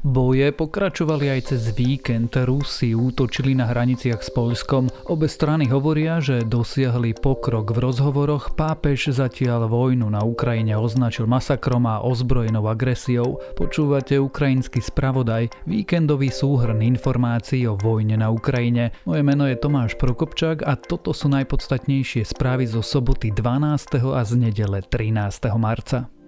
Boje pokračovali aj cez víkend. Rusi útočili na hraniciach s Polskom. Obe strany hovoria, že dosiahli pokrok v rozhovoroch. Pápež zatiaľ vojnu na Ukrajine označil masakrom a ozbrojenou agresiou. Počúvate ukrajinský spravodaj, víkendový súhrn informácií o vojne na Ukrajine. Moje meno je Tomáš Prokopčák a toto sú najpodstatnejšie správy zo soboty 12. a z nedele 13. marca.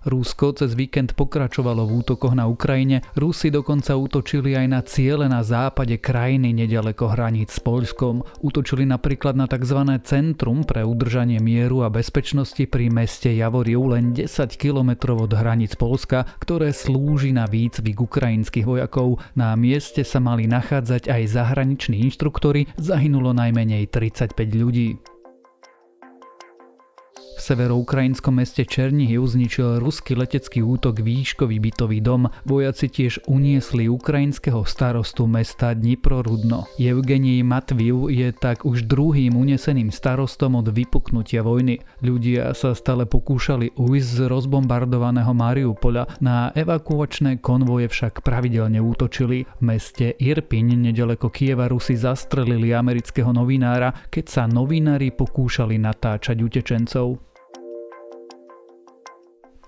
Rusko cez víkend pokračovalo v útokoch na Ukrajine, Rusi dokonca útočili aj na ciele na západe krajiny nedaleko hraníc s Poľskom. Útočili napríklad na tzv. Centrum pre udržanie mieru a bezpečnosti pri meste Javoriu len 10 km od hraníc Polska, ktoré slúži na výcvik ukrajinských vojakov. Na mieste sa mali nachádzať aj zahraniční inštruktori, zahynulo najmenej 35 ľudí. Severoukrajinskom meste Černihiv zničil ruský letecký útok výškový bytový dom. Vojaci tiež uniesli ukrajinského starostu mesta Dniprorudno. Evgenij Matviv je tak už druhým uneseným starostom od vypuknutia vojny. Ľudia sa stále pokúšali ujsť z rozbombardovaného Mariupola. Na evakuačné konvoje však pravidelne útočili. V meste Irpiň nedaleko Kieva Rusi zastrelili amerického novinára, keď sa novinári pokúšali natáčať utečencov.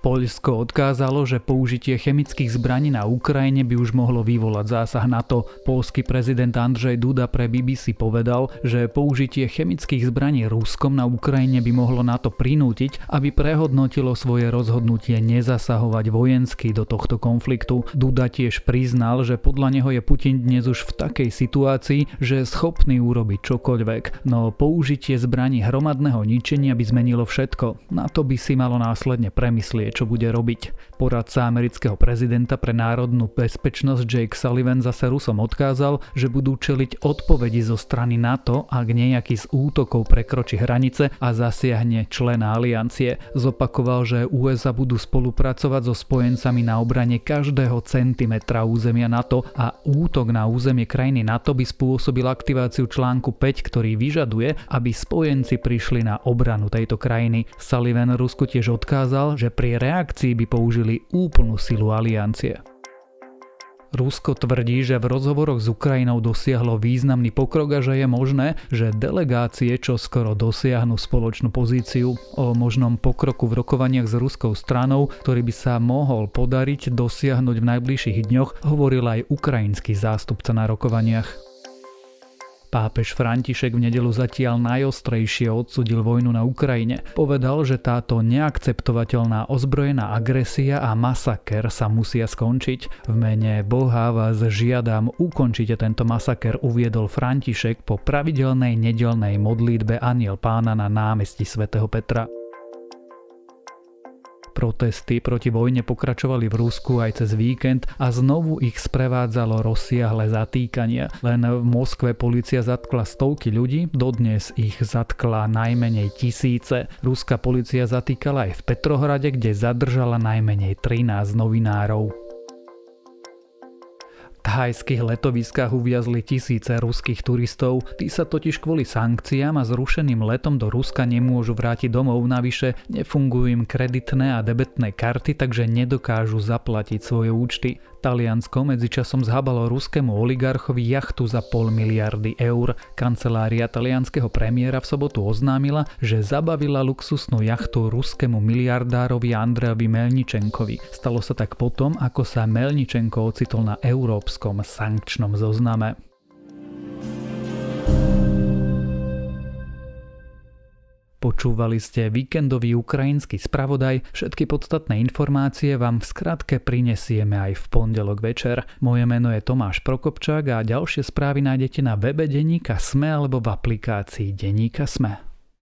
Poľsko odkázalo, že použitie chemických zbraní na Ukrajine by už mohlo vyvolať zásah NATO. Polský prezident Andrzej Duda pre BBC povedal, že použitie chemických zbraní Ruskom na Ukrajine by mohlo NATO prinútiť, aby prehodnotilo svoje rozhodnutie nezasahovať vojensky do tohto konfliktu. Duda tiež priznal, že podľa neho je Putin dnes už v takej situácii, že je schopný urobiť čokoľvek, no použitie zbraní hromadného ničenia by zmenilo všetko. Na to by si malo následne premyslieť čo bude robiť. Poradca amerického prezidenta pre národnú bezpečnosť Jake Sullivan zase Rusom odkázal, že budú čeliť odpovedi zo strany NATO, ak nejaký z útokov prekročí hranice a zasiahne člena aliancie. Zopakoval, že USA budú spolupracovať so spojencami na obrane každého centimetra územia NATO a útok na územie krajiny NATO by spôsobil aktiváciu článku 5, ktorý vyžaduje, aby spojenci prišli na obranu tejto krajiny. Sullivan Rusku tiež odkázal, že pri reakcii by použili úplnú silu aliancie. Rusko tvrdí, že v rozhovoroch s Ukrajinou dosiahlo významný pokrok a že je možné, že delegácie čo skoro dosiahnu spoločnú pozíciu. O možnom pokroku v rokovaniach s ruskou stranou, ktorý by sa mohol podariť dosiahnuť v najbližších dňoch, hovoril aj ukrajinský zástupca na rokovaniach. Pápež František v nedelu zatiaľ najostrejšie odsudil vojnu na Ukrajine. Povedal, že táto neakceptovateľná ozbrojená agresia a masaker sa musia skončiť. V mene Boha vás žiadam, ukončite tento masaker, uviedol František po pravidelnej nedelnej modlitbe Aniel pána na námestí svätého Petra. Protesty proti vojne pokračovali v Rusku aj cez víkend a znovu ich sprevádzalo rozsiahle zatýkania. Len v Moskve policia zatkla stovky ľudí, dodnes ich zatkla najmenej tisíce. Ruská policia zatýkala aj v Petrohrade, kde zadržala najmenej 13 novinárov thajských letoviskách uviazli tisíce ruských turistov, tí sa totiž kvôli sankciám a zrušeným letom do Ruska nemôžu vrátiť domov, navyše nefungujú im kreditné a debetné karty, takže nedokážu zaplatiť svoje účty. Taliansko medzičasom zhabalo ruskému oligarchovi jachtu za pol miliardy eur. Kancelária talianského premiéra v sobotu oznámila, že zabavila luxusnú jachtu ruskému miliardárovi Andrejovi Melničenkovi. Stalo sa tak potom, ako sa Melničenko ocitol na európskom sankčnom zozname. Počúvali ste víkendový ukrajinský spravodaj. Všetky podstatné informácie vám v skratke prinesieme aj v pondelok večer. Moje meno je Tomáš Prokopčák a ďalšie správy nájdete na webe Deníka Sme alebo v aplikácii Deníka Sme.